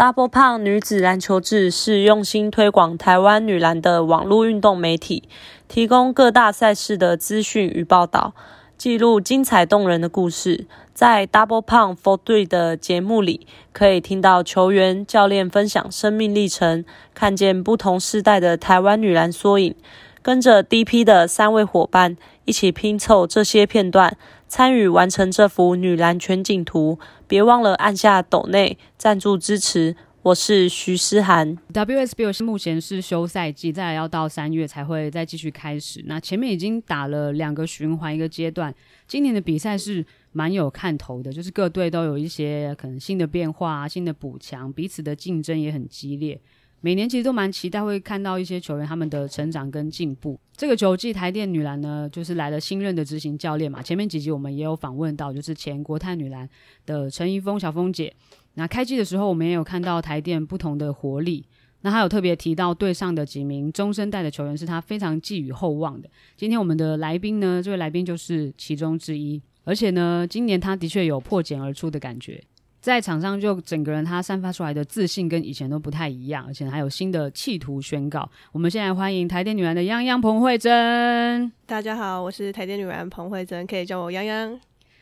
Double Pun 女子篮球志是用心推广台湾女篮的网络运动媒体，提供各大赛事的资讯与报道，记录精彩动人的故事。在 Double Pump for Three 的节目里，可以听到球员、教练分享生命历程，看见不同世代的台湾女篮缩影。跟着 DP 的三位伙伴一起拼凑这些片段，参与完成这幅女篮全景图。别忘了按下抖内赞助支持。我是徐诗涵。WSBL 目前是休赛季，再来要到三月才会再继续开始。那前面已经打了两个循环一个阶段，今年的比赛是蛮有看头的，就是各队都有一些可能新的变化、新的补强，彼此的竞争也很激烈。每年其实都蛮期待会看到一些球员他们的成长跟进步。这个球季台电女篮呢，就是来了新任的执行教练嘛。前面几集我们也有访问到，就是前国泰女篮的陈怡峰小峰姐。那开季的时候我们也有看到台电不同的活力。那他有特别提到队上的几名中生代的球员是他非常寄予厚望的。今天我们的来宾呢，这位来宾就是其中之一。而且呢，今年他的确有破茧而出的感觉。在场上就整个人他散发出来的自信跟以前都不太一样，而且还有新的企图宣告。我们现在欢迎台电女篮的泱泱彭慧珍。大家好，我是台电女篮彭慧珍，可以叫我泱泱。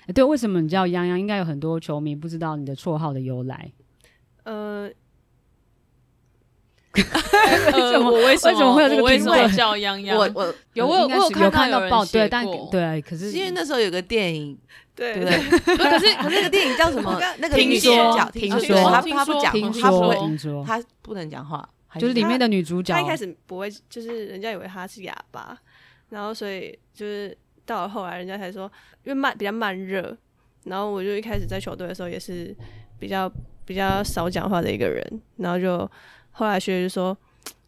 欸，对，为什么你叫泱泱？应该有很多球迷不知道你的绰号的由来。呃，呃我为什么，为什么会有这个为什么会叫泱泱？我我有我有我有看到有报，对，但对，可是因为那时候有个电影。对对不对？可是可是那个电影叫什么？那个女主角听说他他不讲，他不会听说他不能讲话，就是里面的女主角。她一开始不会，就是人家以为她是哑巴，然后所以就是到了后来，人家才说，因为慢比较慢热，然后我就一开始在球队的时候也是比较比较少讲话的一个人，然后就后来学姐就说，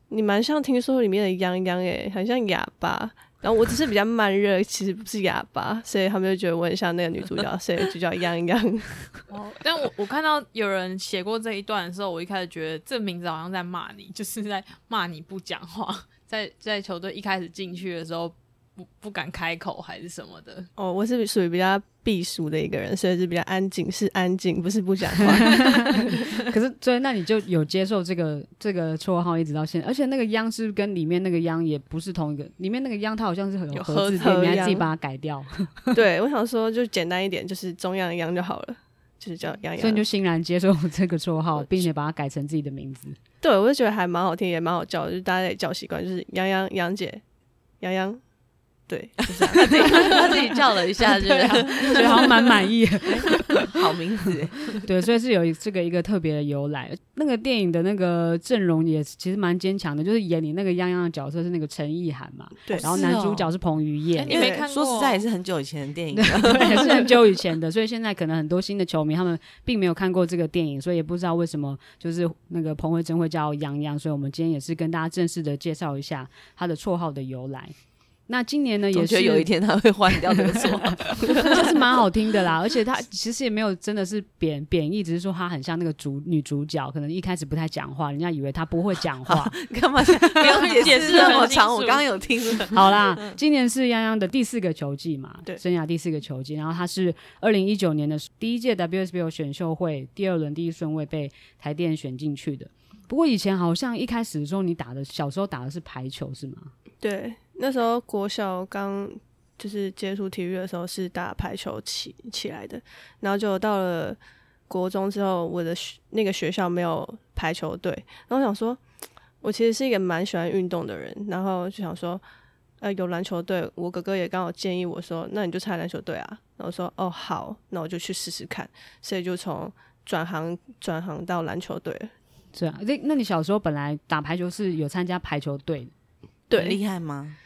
你蛮像听说里面的泱泱诶，很像哑巴。然后我只是比较慢热，其实不是哑巴，所以他们就觉得我很像那个女主角，所以就叫泱泱。哦，但我我看到有人写过这一段的时候，我一开始觉得这名字好像在骂你，就是在骂你不讲话，在在球队一开始进去的时候。不不敢开口还是什么的哦，我是属于比较避暑的一个人，所以是比较安静，是安静，不是不讲话。可是，所以那你就有接受这个这个绰号一直到现在，而且那个央是跟里面那个央也不是同一个，里面那个央它好像是很有合字边，你还自己把它改掉。对，我想说就简单一点，就是中央的央就好了，就是叫泱泱。所以你就欣然接受这个绰号，并且把它改成自己的名字。对，我就觉得还蛮好听，也蛮好叫，就是大家也叫习惯，就是杨洋、杨姐，泱泱。对，就是他自己他自己叫了一下，觉得觉得好像蛮满意，好名字。对，所以是有这个一个特别的由来。那个电影的那个阵容也其实蛮坚强的，就是演你那个泱泱的角色是那个陈意涵嘛，对，然后男主角是彭于晏。你没看过？说实在也是很久以前的电影，对，也是很久以前的，所以现在可能很多新的球迷他们并没有看过这个电影，所以也不知道为什么就是那个彭慧珍会叫泱泱。所以我们今天也是跟大家正式的介绍一下他的绰号的由来。那今年呢，也是有一天他会换掉这个绰号，就是蛮好听的啦。而且他其实也没有真的是贬贬义，只是说他很像那个主女主角，可能一开始不太讲话，人家以为他不会讲话。干嘛 不要解释那么长？我刚刚有听。好啦，今年是泱泱的第四个球季嘛，对，生涯第四个球季。然后他是二零一九年的第一届 WSBO 选秀会第二轮第一顺位被台电选进去的。不过以前好像一开始的时候，你打的小时候打的是排球是吗？对。那时候国小刚就是接触体育的时候是打排球起起来的，然后就到了国中之后，我的学那个学校没有排球队，然后我想说，我其实是一个蛮喜欢运动的人，然后就想说，呃，有篮球队，我哥哥也刚好建议我说，那你就参加篮球队啊，然后说，哦，好，那我就去试试看，所以就从转行转行到篮球队了。这样，那那你小时候本来打排球是有参加排球队的，对，厉害吗？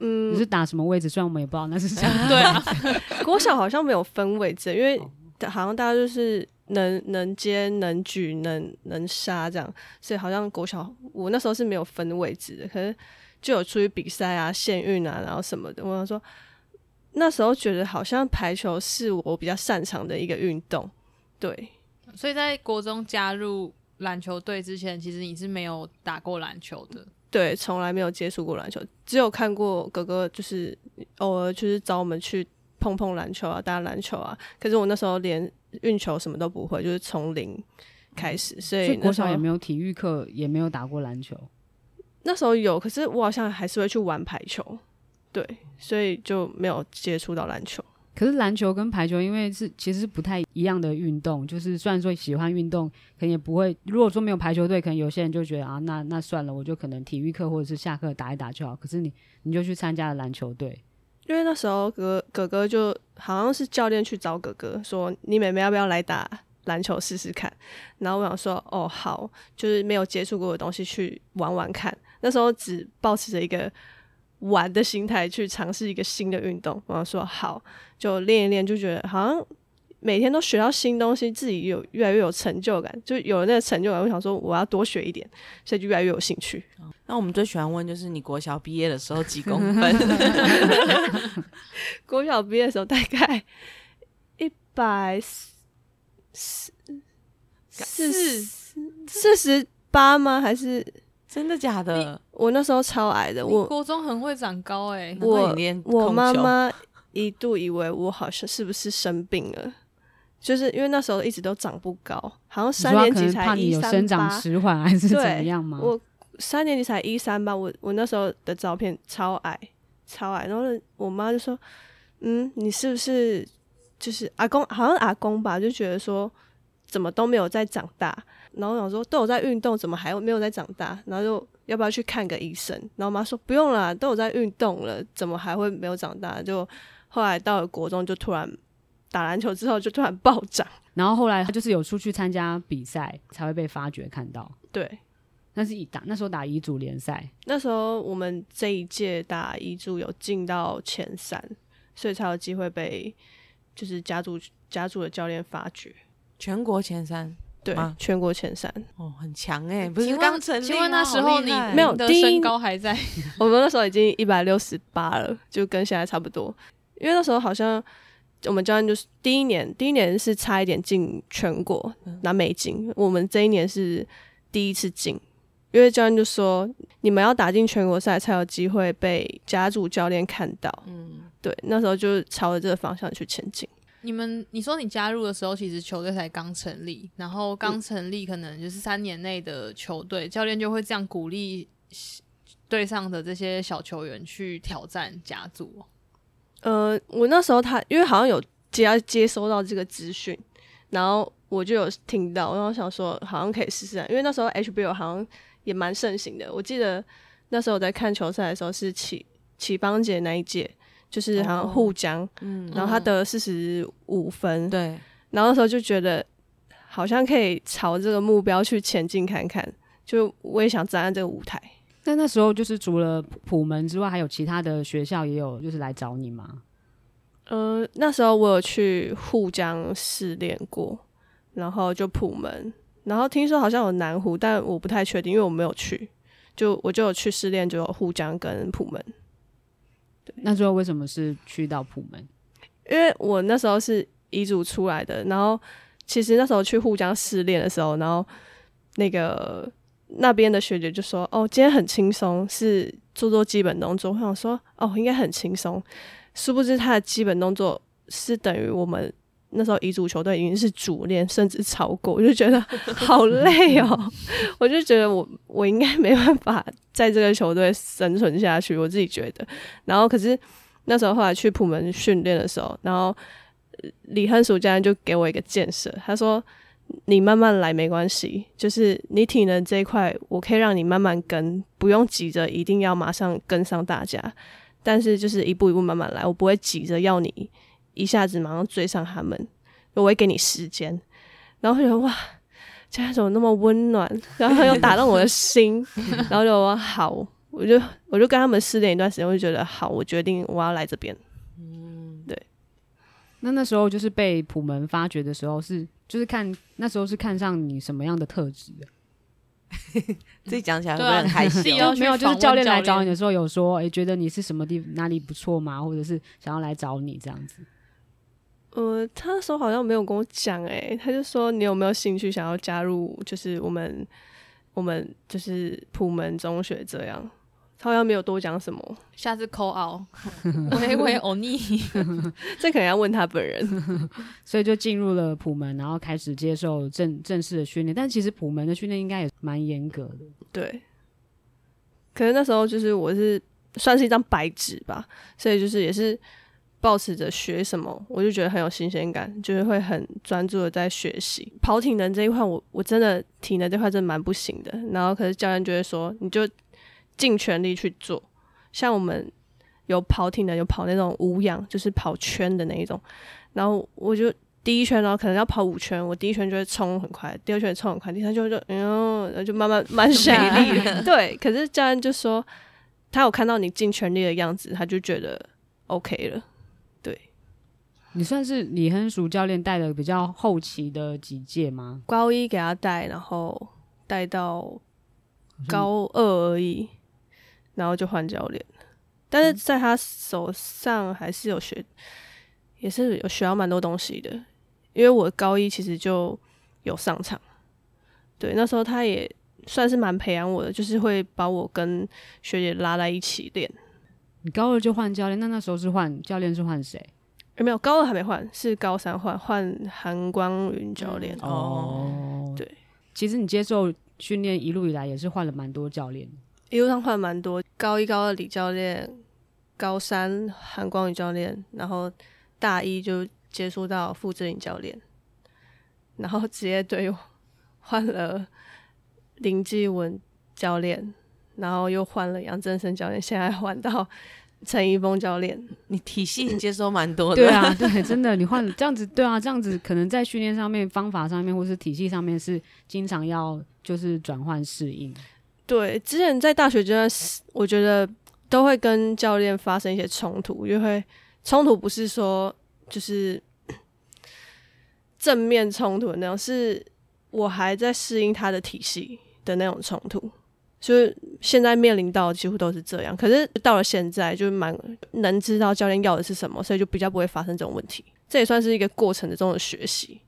嗯，你是打什么位置？虽然我们也不知道那是什么。对啊，国小好像没有分位置，因为好像大家就是能能接、能举、能能杀这样，所以好像国小我那时候是没有分位置的。可是就有出去比赛啊、县运啊，然后什么的。我想说那时候觉得好像排球是我比较擅长的一个运动。对，所以在国中加入篮球队之前，其实你是没有打过篮球的。对，从来没有接触过篮球，只有看过哥哥就是偶尔就是找我们去碰碰篮球啊，打篮球啊。可是我那时候连运球什么都不会，就是从零开始，所以，国小也没有体育课，也没有打过篮球。那时候有，可是我好像还是会去玩排球，对，所以就没有接触到篮球。可是篮球跟排球，因为是其实是不太一样的运动，就是虽然说喜欢运动，可能也不会。如果说没有排球队，可能有些人就觉得啊，那那算了，我就可能体育课或者是下课打一打就好。可是你你就去参加了篮球队，因为那时候哥哥哥就好像是教练去找哥哥说，你妹妹要不要来打篮球试试看？然后我想说，哦好，就是没有接触过的东西去玩玩看。那时候只保持着一个。玩的心态去尝试一个新的运动，然后说好，就练一练，就觉得好像每天都学到新东西，自己有越来越有成就感，就有了那个成就感。我想说我要多学一点，所以就越来越有兴趣。那我们最喜欢问就是你国小毕业的时候几公分？国小毕业的时候大概一百四四四十八吗？还是？真的假的？我那时候超矮的，我国中很会长高哎、欸。我我妈妈一度以为我好像是不是生病了，就是因为那时候一直都长不高，好像三年级才一三八，生长迟缓 还是怎么样吗？我三年级才一三八，我我那时候的照片超矮，超矮。然后我妈就说：“嗯，你是不是就是阿公？好像阿公吧？就觉得说怎么都没有在长大。”然后我想说，都有在运动，怎么还有没有在长大？然后就要不要去看个医生？然后我妈说不用啦，都有在运动了，怎么还会没有长大？就后来到了国中，就突然打篮球之后就突然暴涨。然后后来他就是有出去参加比赛，才会被发掘看到。对，那是以打那时候打乙组联赛，那时候我们这一届打乙组有进到前三，所以才有机会被就是家族家族的教练发掘，全国前三。对，全国前三哦，很强哎、欸！不是刚成立，请问那时候你没有的身高还在？我们那时候已经一百六十八了，就跟现在差不多。因为那时候好像我们教练就是第一年，第一年是差一点进全国拿美金，我们这一年是第一次进，因为教练就说你们要打进全国赛才有机会被甲组教练看到。嗯，对，那时候就朝着这个方向去前进。你们，你说你加入的时候，其实球队才刚成立，然后刚成立，可能就是三年内的球队，教练就会这样鼓励队上的这些小球员去挑战甲组。呃，我那时候他因为好像有接接收到这个资讯，然后我就有听到，然后想说好像可以试试，因为那时候 HBL 好像也蛮盛行的。我记得那时候我在看球赛的时候是启启邦节那一届。就是好像沪江，哦，嗯，然后他得了四十五分，对，然后那时候就觉得好像可以朝这个目标去前进看看，就我也想站在这个舞台。那那时候就是除了普门之外，还有其他的学校也有就是来找你吗？呃，那时候我有去沪江试练过，然后就普门，然后听说好像有南湖，但我不太确定，因为我没有去，就我就有去试练，就有沪江跟普门。那最后为什么是去到普门？因为我那时候是遗嘱出来的，然后其实那时候去沪江试练的时候，然后那个那边的学姐就说：“哦，今天很轻松，是做做基本动作。”我想说：“哦，应该很轻松。”殊不知他的基本动作是等于我们那时候乙组球队已经是主练，甚至超过，我就觉得好累哦。我就觉得我我应该没办法。在这个球队生存下去，我自己觉得。然后，可是那时候后来去普门训练的时候，然后李亨淑教练就给我一个建设，他说：“你慢慢来没关系，就是你体能这一块，我可以让你慢慢跟，不用急着一定要马上跟上大家，但是就是一步一步慢慢来，我不会急着要你一下子马上追上他们，我会给你时间。”然后就觉得哇。家人怎么那么温暖，然后又打动我的心，然后就说好，我就我就跟他们试练一段时间，我就觉得好，我决定我要来这边。嗯，对。那那时候就是被普门发掘的时候是，是就是看那时候是看上你什么样的特质？自己讲起来会不会很害羞？啊、没有，就是教练来找你的时候有说，哎、欸，觉得你是什么地哪里不错吗？或者是想要来找你这样子？呃，他那时候好像没有跟我讲，诶，他就说你有没有兴趣想要加入，就是我们我们就是普门中学这样，他好像没有多讲什么。下次 call out，喂喂欧尼，这可能要问他本人。所以就进入了普门，然后开始接受正正式的训练。但其实普门的训练应该也蛮严格的。对。可是那时候就是我是算是一张白纸吧，所以就是也是抱持着学什么，我就觉得很有新鲜感，就是会很专注的在学习。跑体能这一块，我我真的体能这块真的蛮不行的。然后可是教练就会说，你就。尽全力去做，像我们有跑体能，有跑那种无氧，就是跑圈的那一种。然后我就第一圈，然后可能要跑五圈，我第一圈就会冲很快，第二圈冲很快，第三圈就嗯，然后就慢慢 慢下力。对，可是教练就说，他有看到你尽全力的样子，他就觉得 OK 了。对，你算是李亨淑教练带的比较后期的几届吗？高一给他带，然后带到高二而已。然后就换教练，但是在他手上还是有学，嗯、也是有学到蛮多东西的。因为我高一其实就有上场，对，那时候他也算是蛮培养我的，就是会把我跟学姐拉在一起练。你高二就换教练，那那时候是换教练是换谁？有没有，高二还没换，是高三换换韩光云教练。哦，对，其实你接受训练一路以来也是换了蛮多教练。一路上换蛮多，高一、高二李教练，高三韩光宇教练，然后大一就接触到傅志颖教练，然后职业队换了林继文教练，然后又换了杨振生教练，现在换到陈一峰教练。你体系你接收蛮多的，对啊，对，真的，你换了这样子，对啊，这样子可能在训练上面、方法上面，或是体系上面是经常要就是转换适应。对，之前在大学阶段，我觉得都会跟教练发生一些冲突，因为冲突不是说就是正面冲突的那种，是我还在适应他的体系的那种冲突，所以现在面临到几乎都是这样。可是到了现在，就蛮能知道教练要的是什么，所以就比较不会发生这种问题。这也算是一个过程的这种学习。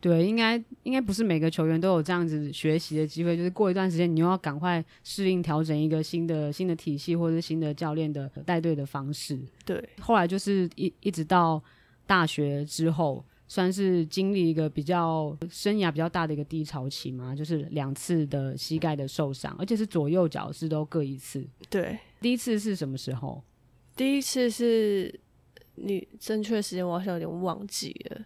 对，应该应该不是每个球员都有这样子学习的机会，就是过一段时间，你又要赶快适应、调整一个新的新的体系，或者是新的教练的带队的方式。对，后来就是一一直到大学之后，算是经历一个比较生涯比较大的一个低潮期嘛，就是两次的膝盖的受伤，而且是左右脚是都各一次。对，第一次是什么时候？第一次是你正确时间，我好像有点忘记了。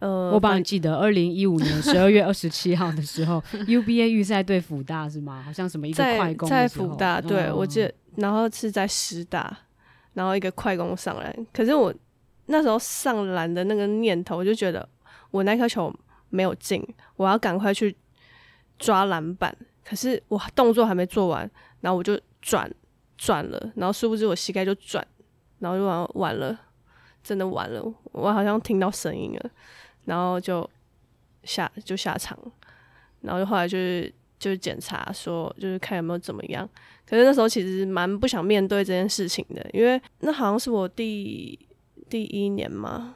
呃，我帮你记得，二零一五年十二月 二十七号的时候，UBA 预赛对辅大是吗？好像什么一个快攻在辅大，对、哦、我记得，然后是在师大，然后一个快攻上来。可是我那时候上篮的那个念头，我就觉得我那颗球没有进，我要赶快去抓篮板。可是我动作还没做完，然后我就转转了，然后殊不知我膝盖就转，然后就完完了，真的完了，我好像听到声音了。然后就下就下场，然后就后来就是就是检查说就是看有没有怎么样。可是那时候其实蛮不想面对这件事情的，因为那好像是我第第一年吗？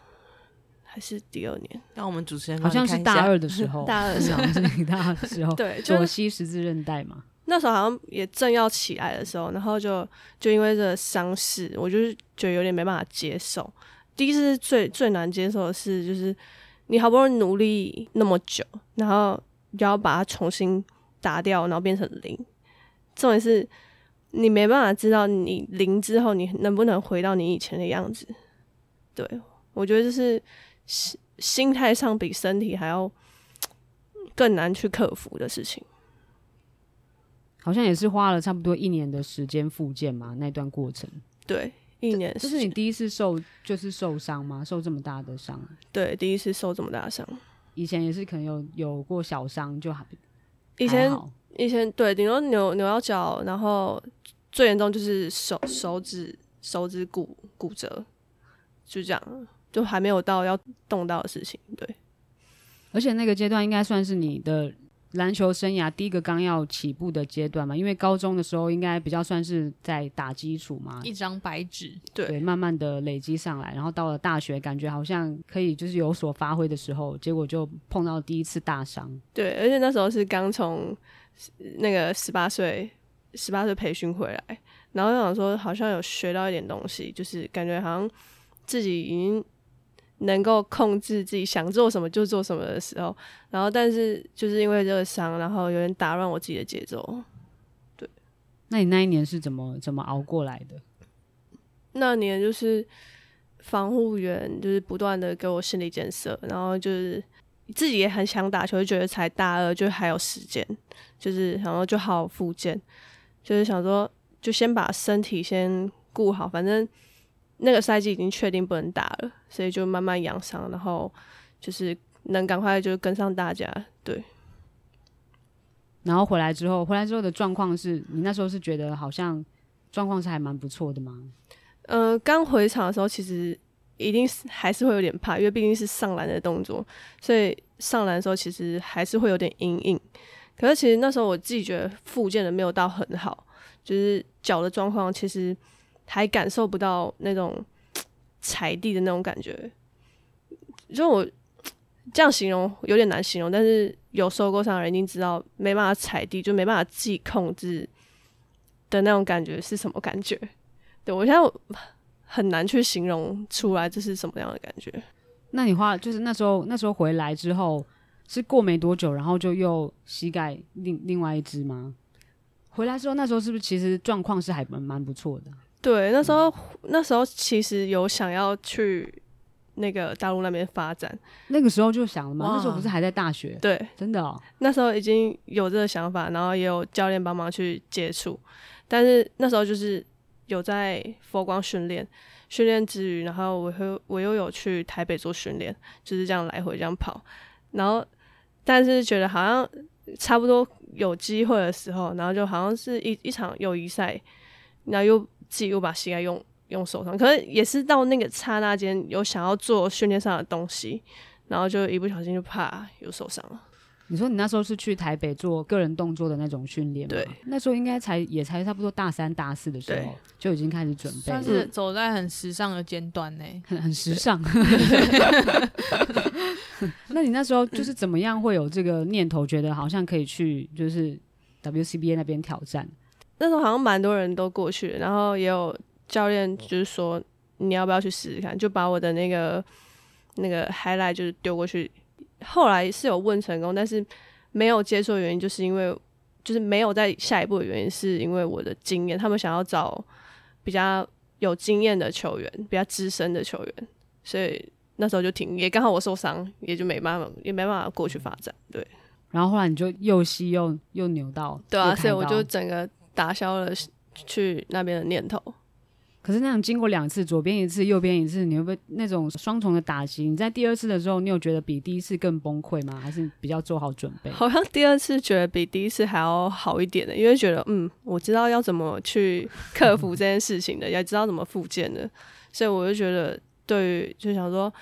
还是第二年？让我们主持人好像是大二的时候，大二的时候 是大二的时候，对，左膝十字韧带嘛。那时候好像也正要起来的时候，然后就就因为这个伤势，我就是觉得有点没办法接受。第一次最最难接受的是就是。你好不容易努力那么久，然后就要把它重新打掉，然后变成零。重点是，你没办法知道你零之后你能不能回到你以前的样子。对，我觉得这是心心态上比身体还要更难去克服的事情。好像也是花了差不多一年的时间复健嘛，那段过程。对。一年，这是你第一次受就是受伤吗？受这么大的伤？对，第一次受这么大的伤。以前也是可能有有过小伤，就还以前以前对，顶多扭扭到脚，然后最严重就是手手指手指骨骨折，就这样，就还没有到要动到的事情。对，而且那个阶段应该算是你的。篮球生涯第一个刚要起步的阶段嘛，因为高中的时候应该比较算是在打基础嘛，一张白纸，对，对，慢慢的累积上来，然后到了大学，感觉好像可以就是有所发挥的时候，结果就碰到第一次大伤。对，而且那时候是刚从那个十八岁十八岁培训回来，然后又想说好像有学到一点东西，就是感觉好像自己已经能够控制自己想做什么就做什么的时候，然后但是就是因为这个伤，然后有点打乱我自己的节奏。对，那你那一年是怎么怎么熬过来的？那年就是防护员就是不断的给我心理建设，然后就是自己也很想打球，就觉得才大二就还有时间，就是然后就好好复健。就是想说，就先把身体先顾好，反正那个赛季已经确定不能打了，所以就慢慢养伤，然后就是能赶快就跟上大家。对。然后回来之后，回来之后的状况是你那时候是觉得好像状况是还蛮不错的吗？呃，刚回场的时候其实一定是还是会有点怕，因为毕竟是上篮的动作，所以上篮的时候其实还是会有点阴影。可是其实那时候我自己觉得复健的没有到很好，就是脚的状况其实还感受不到那种踩地的那种感觉。就我 这样形容有点难形容，但是有受过伤的人一定知道没办法踩地，就没办法自己控制的那种感觉是什么感觉。对，我现在很难去形容出来这是什么样的感觉。那你花就是那时候那时候回来之后。是过没多久，然后就又膝盖另另外一只吗？回来之后，那时候是不是其实状况是还蛮蛮不错的？对，那时候、嗯、那时候其实有想要去那个大陆那边发展，那个时候就想了嘛。那时候不是还在大学？对，真的哦。那时候已经有这个想法，然后也有教练帮忙去接触，但是那时候就是有在佛光训练，训练之余，然后我会我又有去台北做训练，就是这样来回这样跑，然后。但是觉得好像差不多有机会的时候，然后就好像是一一场友谊赛，然后又自己又把膝盖用用受伤，可是也是到那个刹那间有想要做训练上的东西，然后就一不小心就怕又受伤了。你说你那时候是去台北做个人动作的那种训练吗？对，那时候应该才也才差不多大三大四的时候就已经开始准备，算是走在很时尚的尖端呢，很 很时尚。那你那时候就是怎么样会有这个念头，觉得好像可以去就是 WCBA 那边挑战？那时候好像蛮多人都过去，然后也有教练就是说你要不要去试试看，就把我的那个那个 highlight 就是丢过去。后来是有问成功，但是没有接受的原因，就是因为就是没有在下一步的原因，是因为我的经验，他们想要找比较有经验的球员，比较资深的球员，所以那时候就停，也刚好我受伤，也就没办法，也没办法过去发展。对，然后后来你就又膝又又扭到，对啊，所以我就整个打消了去那边的念头。可是那样经过两次，左边一次，右边一次，你会不会那种双重的打击？你在第二次的时候，你有觉得比第一次更崩溃吗？还是比较做好准备？好像第二次觉得比第一次还要好一点的，因为觉得嗯，我知道要怎么去克服这件事情的，也知道怎么复健的，所以我就觉得对于就想说，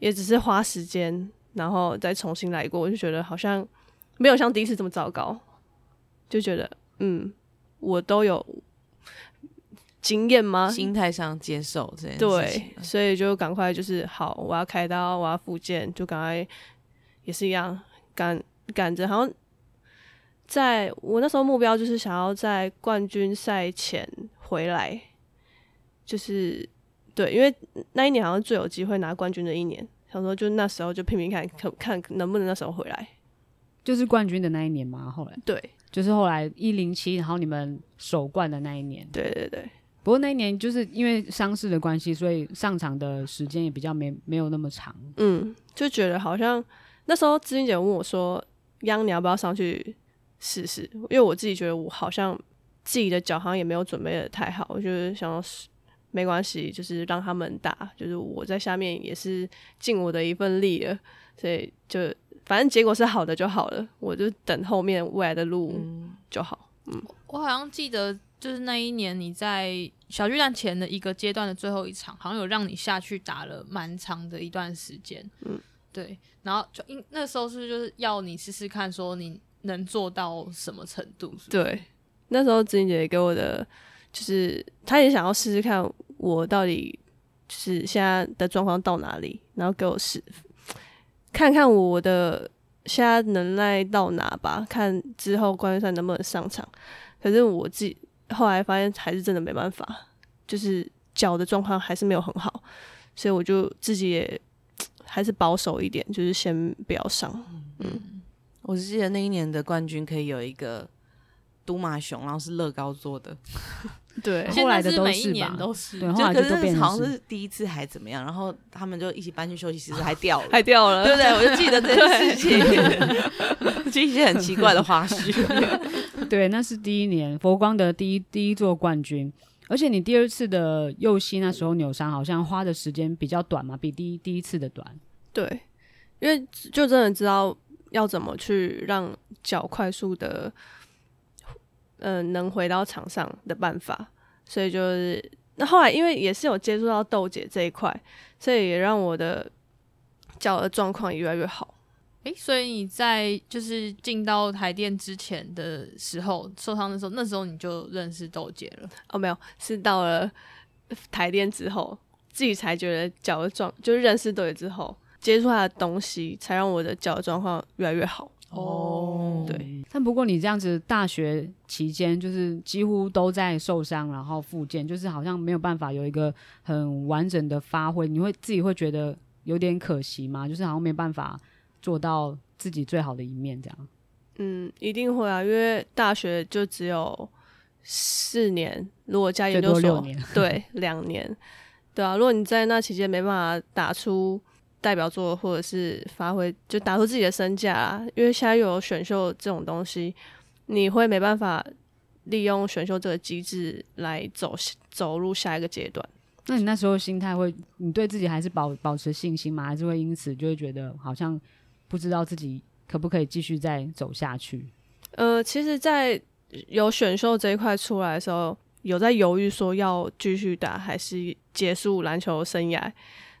也只是花时间，然后再重新来过，我就觉得好像没有像第一次这么糟糕，就觉得嗯，我都有。经验吗？心态上接受这件事情。对，所以就赶快就是好，我要开刀，我要复健，就赶快也是一样赶赶着。好像在我那时候目标就是想要在冠军赛前回来，就是对，因为那一年好像最有机会拿冠军的一年，想说就那时候就拼命看，看看能不能那时候回来，就是冠军的那一年嘛。后来对，就是后来一零七，然后你们首冠的那一年。对对对。不过那一年就是因为伤势的关系，所以上场的时间也比较没没有那么长。嗯，就觉得好像那时候知音姐问我说：“央，你要不要上去试试？”因为我自己觉得我好像自己的脚好像也没有准备的太好，我就是想要没关系，就是让他们打，就是我在下面也是尽我的一份力了，所以就反正结果是好的就好了，我就等后面未来的路就好。嗯，我好像记得。就是那一年，你在小巨蛋前的一个阶段的最后一场，好像有让你下去打了蛮长的一段时间。嗯，对。然后就因那时候是不是就是要你试试看，说你能做到什么程度是是？对，那时候子英姐给我的就是，她也想要试试看我到底就是现在的状况到哪里，然后给我试看看我的现在能耐到哪吧，看之后冠军赛能不能上场。可是我自己后来发现还是真的没办法，就是脚的状况还是没有很好，所以我就自己也 还是保守一点，就是先不要上。嗯，我是记得那一年的冠军可以有一个都马熊，然后是乐高做的。对，后来的都是吧？都是。对，后来就都变成好像是第一次还怎么样，然后他们就一起搬去休息室，还掉了，还掉了，对不对？我就记得这件事情，就一些很奇怪的花絮。对，那是第一年佛光的第一第一座冠军，而且你第二次的右膝那时候扭伤，好像花的时间比较短嘛，比第一第一次的短。对，因为就真的知道要怎么去让脚快速的。嗯、呃，能回到场上的办法，所以就是那后来，因为也是有接触到豆姐这一块，所以也让我的脚的状况也越来越好。诶、欸，所以你在就是进到台电之前的时候受伤的时候，那时候你就认识豆姐了？哦，没有，是到了台电之后，自己才觉得脚的状，就是认识豆姐之后，接触她的东西，才让我的脚的状况越来越好。哦，对，但不过你这样子大学期间就是几乎都在受伤，然后复健，就是好像没有办法有一个很完整的发挥，你会自己会觉得有点可惜吗？就是好像没办法做到自己最好的一面这样。嗯，一定会啊，因为大学就只有四年，如果加研究所，年，对，两年，对啊，如果你在那期间没办法打出。代表作或者是发挥，就打出自己的身价啊，因为现在又有选秀这种东西，你会没办法利用选秀这个机制来走走入下一个阶段。那你那时候心态会，你对自己还是保保持信心吗？还是会因此就会觉得好像不知道自己可不可以继续再走下去？呃，其实，在有选秀这一块出来的时候，有在犹豫说要继续打还是结束篮球生涯。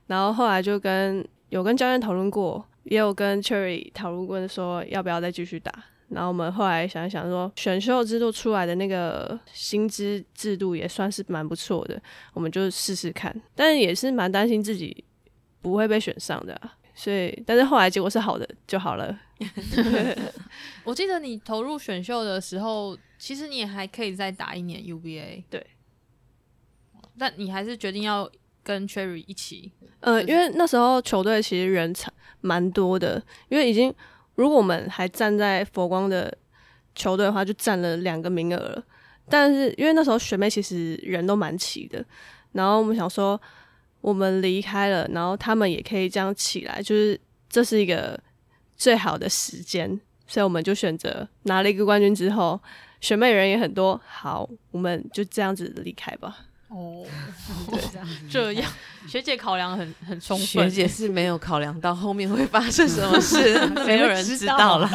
然后后来就跟有跟教练讨论过，也有跟 Cherry 讨论过，说要不要再继续打。然后我们后来想一想说，选秀制度出来的那个薪资制度也算是蛮不错的，我们就试试看。但是也是蛮担心自己不会被选上的啊，所以但是后来结果是好的就好了。我记得你投入选秀的时候，其实你也还可以再打一年 UBA，对。但你还是决定要。跟 Cherry 一起，呃，因为那时候球队其实人才蛮多的，因为已经如果我们还站在佛光的球队的话，就占了两个名额了。但是因为那时候学妹其实人都蛮齐的，然后我们想说，我们离开了，然后他们也可以这样起来，就是这是一个最好的时间，所以我们就选择拿了一个冠军之后，学妹人也很多，好，我们就这样子离开吧。哦，对，这样学姐考量很很充分。学姐是没有考量到后面会发生什么事，没有人知道了。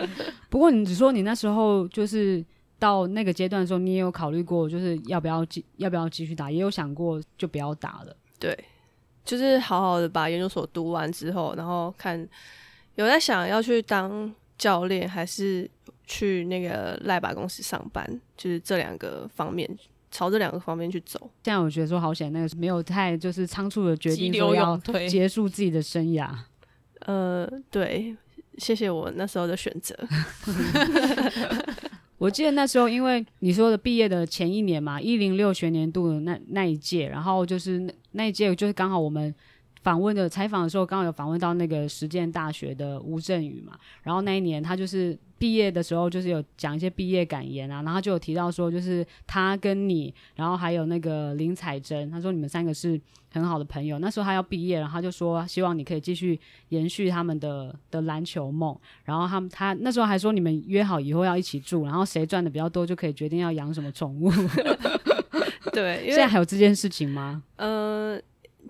不过你只说你那时候就是到那个阶段的时候，你也有考虑过，就是要不要继要不要继续打，也有想过就不要打了。对，就是好好的把研究所读完之后，然后看有在想要去当教练，还是去那个赖把公司上班，就是这两个方面。朝这两个方面去走，现在我觉得说好险，那个是没有太就是仓促的决定说要结束自己的生涯。呃，对，谢谢我那时候的选择。我记得那时候，因为你说的毕业的前一年嘛，一零六学年度的那那一届，然后就是那那一届就是刚好我们。访问的采访的时候，刚好有访问到那个实践大学的吴振宇嘛，然后那一年他就是毕业的时候，就是有讲一些毕业感言啊，然后他就有提到说，就是他跟你，然后还有那个林采珍，他说你们三个是很好的朋友。那时候他要毕业，然后他就说希望你可以继续延续他们的的篮球梦。然后他们他那时候还说你们约好以后要一起住，然后谁赚的比较多就可以决定要养什么宠物。对，现在还有这件事情吗？呃，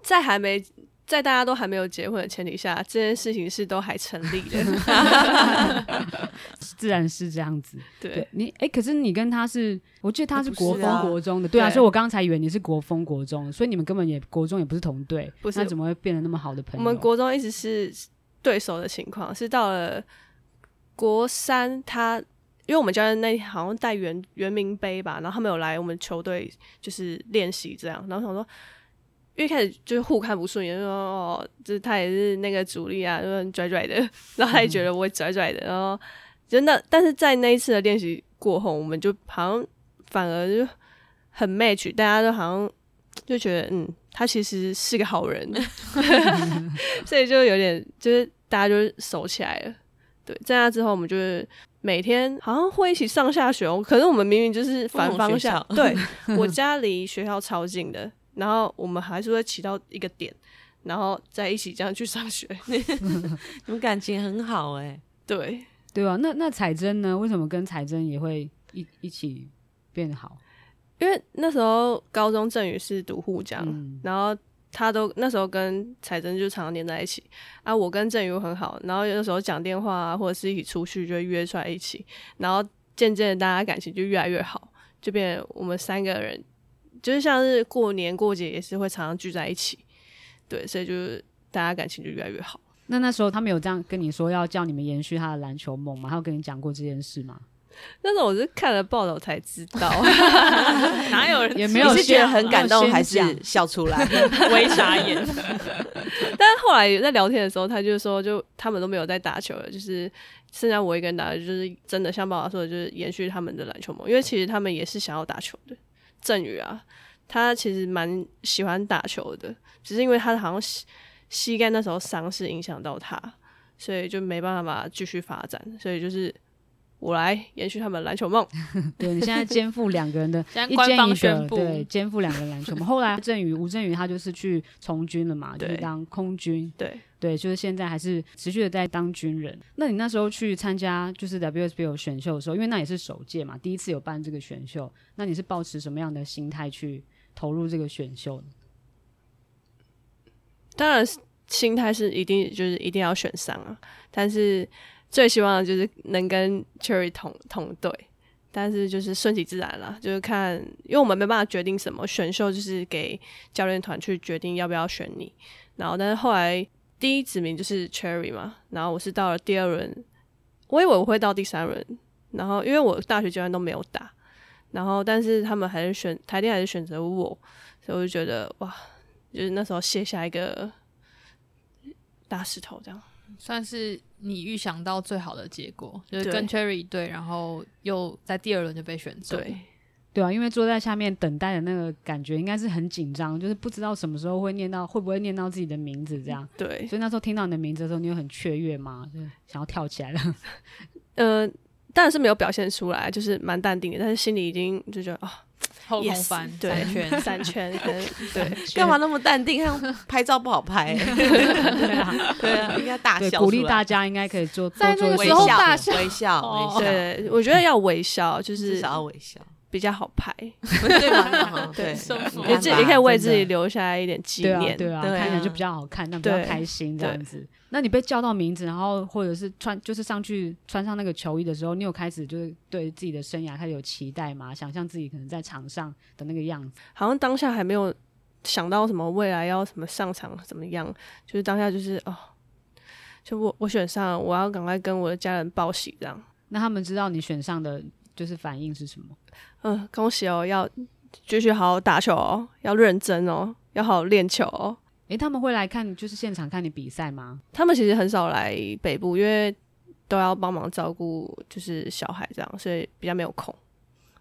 在还没。在大家都还没有结婚的前提下，这件事情是都还成立的，自然是这样子。对，对你，哎、欸，可是你跟他是，我记得他是国风国中的，对啊，所以我刚才以为你是国风国中，所以你们根本也国中也不是同队，不是，那怎么会变得那么好的朋友？我们国中一直是对手的情况，是到了国三，他因为我们教练那好像带圆圆明杯吧，然后他们有来我们球队就是练习这样，然后想说。因为开始就是互看不顺眼，就说哦，就是他也是那个主力啊，就很拽拽的，然后他也觉得我拽拽的，然后就那但是在那一次的练习过后，我们就好像反而就很 match，大家都好像就觉得嗯，他其实是个好人，所以就有点就是大家就熟起来了。对，在那之后，我们就是每天好像会一起上下学，可是我们明明就是反方向。对，我家离学校超近的，然后我们还是会骑到一个点，然后再一起这样去上学。你们感情很好哎、欸。对，对啊。那那彩珍呢？为什么跟彩珍也会一一起变好？因为那时候高中郑宇是读沪江，嗯、然后。他都那时候跟彩珍就常常黏在一起啊，我跟郑宇很好，然后有的时候讲电话啊，或者是一起出去就会约出来一起，然后渐渐的大家感情就越来越好，就变我们三个人就是像是过年过节也是会常常聚在一起，对，所以就是大家感情就越来越好。那那时候他们有这样跟你说要叫你们延续他的篮球梦吗？他有跟你讲过这件事吗？但是我是看了报道才知道，哪有人也没有是觉得很感动，还是笑出来，微傻眼。但是后来在聊天的时候，他就说，就他们都没有在打球了，就是剩下我一个人打，就是真的像爸爸说的，就是延续他们的篮球梦。因为其实他们也是想要打球的。郑宇啊，他其实蛮喜欢打球的，只是因为他好像膝膝盖那时候伤势影响到他，所以就没办法继续发展，所以就是。我来延续他们篮球梦。对，你现在肩负两个人的，一肩一个，对，肩负两个篮球梦。后来郑宇 吴镇宇他就是去从军了嘛，就是当空军。对对，就是现在还是持续的在当军人。那你那时候去参加就是 WSBL 选秀的时候，因为那也是首届嘛，第一次有办这个选秀，那你是抱持什么样的心态去投入这个选秀呢？当然，心态是一定就是一定要选上啊，但是。最希望的就是能跟 Cherry 同同队，但是就是顺其自然啦，就是看，因为我们没办法决定什么，选秀就是给教练团去决定要不要选你。然后，但是后来第一指名就是 Cherry 嘛，然后我是到了第二轮，我以为我会到第三轮，然后因为我大学阶段都没有打，然后但是他们还是选台电还是选择我，所以我就觉得哇，就是那时候卸下一个大石头这样。算是你预想到最好的结果，就是跟 Cherry 一对，然后又在第二轮就被选中。对，对啊，因为坐在下面等待的那个感觉应该是很紧张，就是不知道什么时候会念到，会不会念到自己的名字这样。对，所以那时候听到你的名字的时候，你有很雀跃吗？就想要跳起来了。呃，当然是没有表现出来，就是蛮淡定的，但是心里已经就觉得啊。哦后空翻 yes, 对三圈，三圈，对，干嘛那么淡定？像拍照不好拍，对啊，对啊，应该大笑，鼓励大家应该可以做，在那个时候大笑，微笑，微笑。对，我觉得要微笑，就是至少要微笑。比较好拍，对吗？对，你自己可以为自己留下来一点纪念，对啊，看起来就比较好看，那比较开心这样子。那你被叫到名字，然后或者是穿，就是上去穿上那个球衣的时候，你有开始就是对自己的生涯开始有期待吗？想象自己可能在场上的那个样子？好像当下还没有想到什么未来要什么上场怎么样，就是当下就是哦，就我我选上，我要赶快跟我的家人报喜这样。那他们知道你选上的就是反应是什么？嗯，恭喜哦！要继续好好打球哦，要认真哦，要好好练球哦。诶，他们会来看，就是现场看你比赛吗？他们其实很少来北部，因为都要帮忙照顾就是小孩这样，所以比较没有空。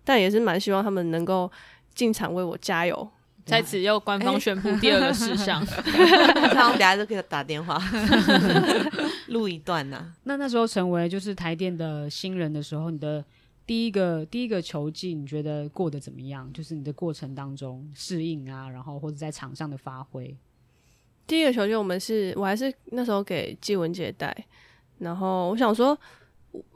但也是蛮希望他们能够进场为我加油。在此又官方宣布第二个事项，他们等下就可以打电话 录一段呐、啊。那那时候成为就是台电的新人的时候，你的。第一个第一个球季，你觉得过得怎么样？就是你的过程当中适应啊，然后或者在场上的发挥。第一个球季，我们是我还是那时候给纪文杰带，然后我想说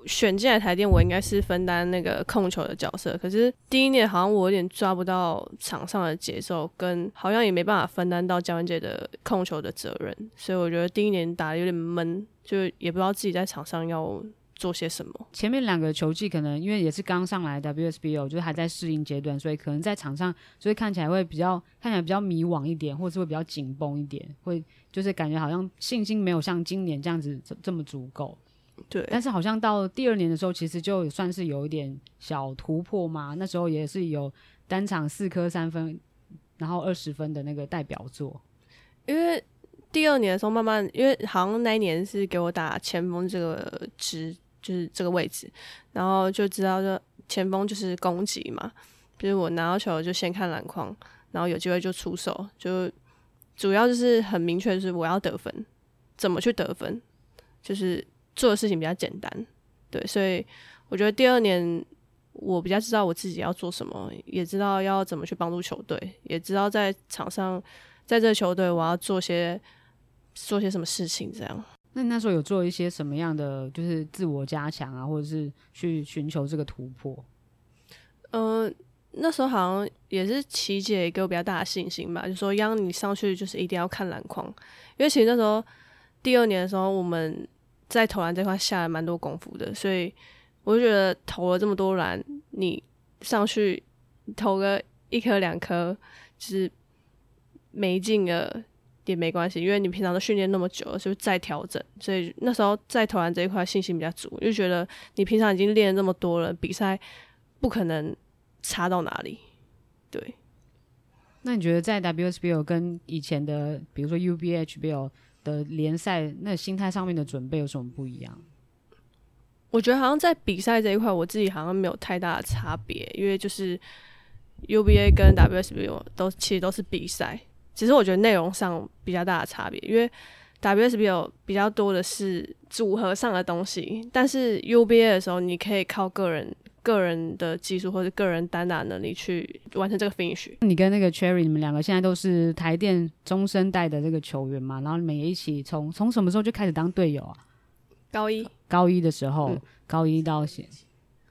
选进来台电，我应该是分担那个控球的角色。可是第一年好像我有点抓不到场上的节奏，跟好像也没办法分担到纪文杰的控球的责任，所以我觉得第一年打的有点闷，就也不知道自己在场上要。做些什么？前面两个球季可能因为也是刚上来 WSBO，就是还在适应阶段，所以可能在场上，所以看起来会比较看起来比较迷惘一点，或者是会比较紧绷一点，会就是感觉好像信心没有像今年这样子这这么足够。对，但是好像到第二年的时候，其实就算是有一点小突破嘛。那时候也是有单场四颗三分，然后二十分的那个代表作。因为第二年的时候，慢慢因为好像那一年是给我打前锋这个职。就是这个位置，然后就知道就前锋就是攻击嘛，比如我拿到球就先看篮筐，然后有机会就出手，就主要就是很明确，就是我要得分，怎么去得分，就是做的事情比较简单，对，所以我觉得第二年我比较知道我自己要做什么，也知道要怎么去帮助球队，也知道在场上在这球队我要做些做些什么事情，这样。那你那时候有做一些什么样的，就是自我加强啊，或者是去寻求这个突破？嗯、那时候好像也是琪姐给我比较大的信心吧，就说央你上去就是一定要看篮筐，因为其实那时候第二年的时候我们在投篮这块下了蛮多功夫的，所以我就觉得投了这么多篮，你上去投个一颗两颗，就是没进了。也没关系，因为你平常都训练那么久了，就再调整。所以那时候在投篮这一块信心比较足，就觉得你平常已经练了那么多了，比赛不可能差到哪里。对。那你觉得在 WSBL 跟以前的，比如说 UBHBL 的联赛，那心态上面的准备有什么不一样？我觉得好像在比赛这一块，我自己好像没有太大的差别，因为就是 UBA 跟 WSBL 都其实都是比赛。其实我觉得内容上比较大的差别，因为 WSBL 比较多的是组合上的东西，但是 UBA 的时候，你可以靠个人个人的技术或者个人单打能力去完成这个 finish。你跟那个 Cherry，你们两个现在都是台电中生代的这个球员嘛？然后你们也一起从从什么时候就开始当队友啊？高一，高一的时候，嗯、高一到现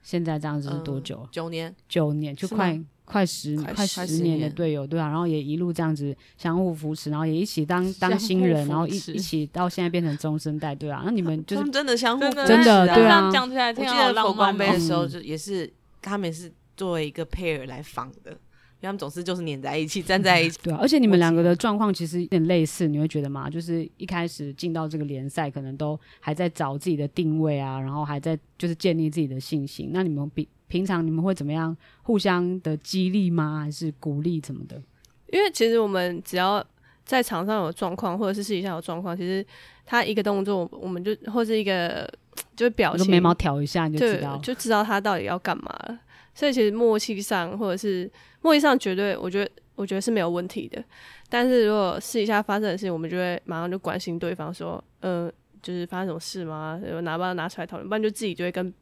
现在这样子是多久？嗯、九年，九年就快。快十快十年的队友，对啊，然后也一路这样子相互扶持，然后也一起当当新人，然后一一起到现在变成中生代，对啊，那你们就是真的相互真的对啊。讲起来，我记得佛光杯的时候，就也是他们也是作为一个 pair 来访的，因为他们总是就是黏在一起，站在一起。对啊，而且你们两个的状况其实有点类似，你会觉得吗？就是一开始进到这个联赛，可能都还在找自己的定位啊，然后还在就是建立自己的信心。那你们比。平常你们会怎么样互相的激励吗？还是鼓励什么的？因为其实我们只要在场上有状况，或者是私底下有状况，其实他一个动作，我们就或是一个就是表情，眉毛挑一下你就知道，就知道他到底要干嘛了。所以其实默契上，或者是默契上，绝对我觉得我觉得是没有问题的。但是如果私底下发生的事情，我们就会马上就关心对方，说，嗯、呃，就是发生什么事吗？有拿不拿拿出来讨论，不然就自己就会跟。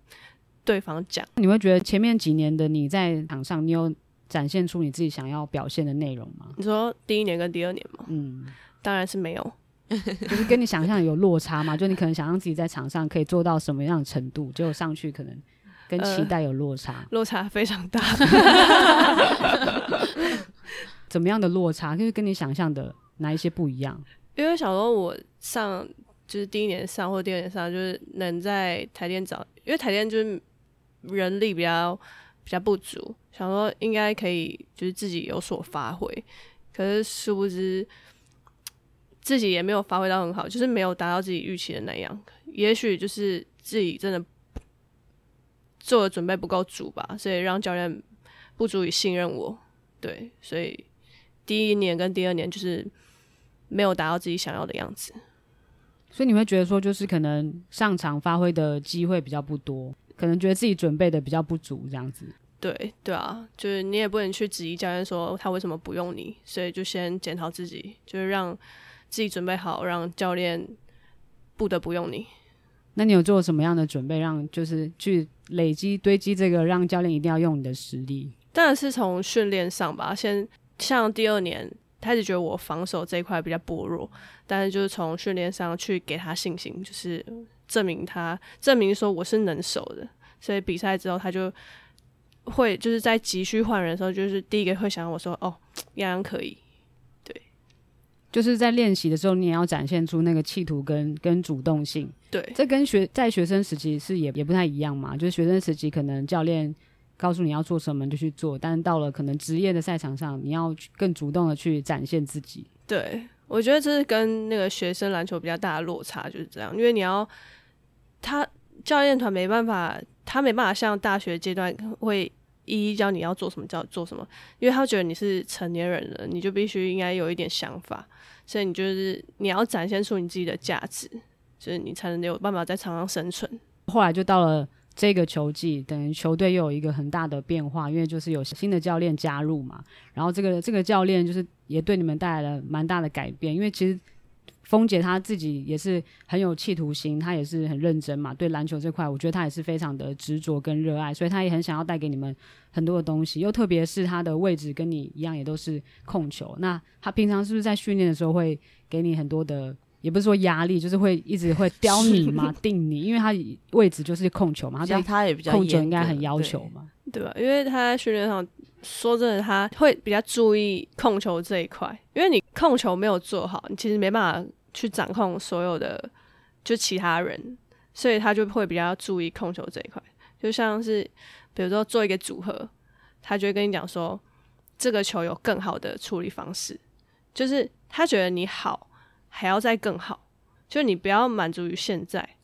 对方讲，你会觉得前面几年的你在场上，你有展现出你自己想要表现的内容吗？你说第一年跟第二年吗？嗯，当然是没有，就是跟你想象有落差嘛。就你可能想象自己在场上可以做到什么样的程度，结果上去可能跟期待有落差，呃、落差非常大。怎么样的落差？就是跟你想象的哪一些不一样？因为小时候我上就是第一年上或第二年上，就是能在台电找，因为台电就是。人力比较比较不足，想说应该可以就是自己有所发挥，可是殊不知自己也没有发挥到很好，就是没有达到自己预期的那样。也许就是自己真的做的准备不够足吧，所以让教练不足以信任我。对，所以第一年跟第二年就是没有达到自己想要的样子。所以你会觉得说，就是可能上场发挥的机会比较不多。可能觉得自己准备的比较不足，这样子。对对啊，就是你也不能去质疑教练说他为什么不用你，所以就先检讨自己，就是让自己准备好，让教练不得不用你。那你有做什么样的准备，让就是去累积堆积这个让教练一定要用你的实力？当然是从训练上吧。先像第二年开始觉得我防守这一块比较薄弱，但是就是从训练上去给他信心，就是。证明他证明说我是能守的，所以比赛之后他就会就是在急需换人的时候，就是第一个会想我说哦，洋洋可以，对，就是在练习的时候你也要展现出那个企图跟跟主动性，对，这跟学在学生时期是也也不太一样嘛，就是学生时期可能教练告诉你要做什么就去做，但是到了可能职业的赛场上，你要更主动的去展现自己。对，我觉得这是跟那个学生篮球比较大的落差就是这样，因为你要。他教练团没办法，他没办法像大学阶段会一一教你要做什么，叫做什么，因为他觉得你是成年人了，你就必须应该有一点想法，所以你就是你要展现出你自己的价值，所以你才能有办法在场上生存。后来就到了这个球季，等于球队又有一个很大的变化，因为就是有新的教练加入嘛。然后这个这个教练就是也对你们带来了蛮大的改变，因为其实蜂姐她自己也是很有企图心，她也是很认真嘛。对篮球这块，我觉得她也是非常的执着跟热爱，所以她也很想要带给你们很多的东西。又特别是她的位置跟你一样，也都是控球。那她平常是不是在训练的时候会给你很多的？也不是说压力，就是会一直会 刁你嘛，定你，因为她位置就是控球嘛，他对他也比较控球应该很要求嘛，对吧？因为她在训练上，说真的，他会比较注意控球这一块，因为你控球没有做好，你其实没办法去掌控所有的就其他人，所以他就会比较注意控球这一块。就像是比如说做一个组合，他就会跟你讲说，这个球有更好的处理方式，就是他觉得你好。还要再更好，就你不要满足于现在，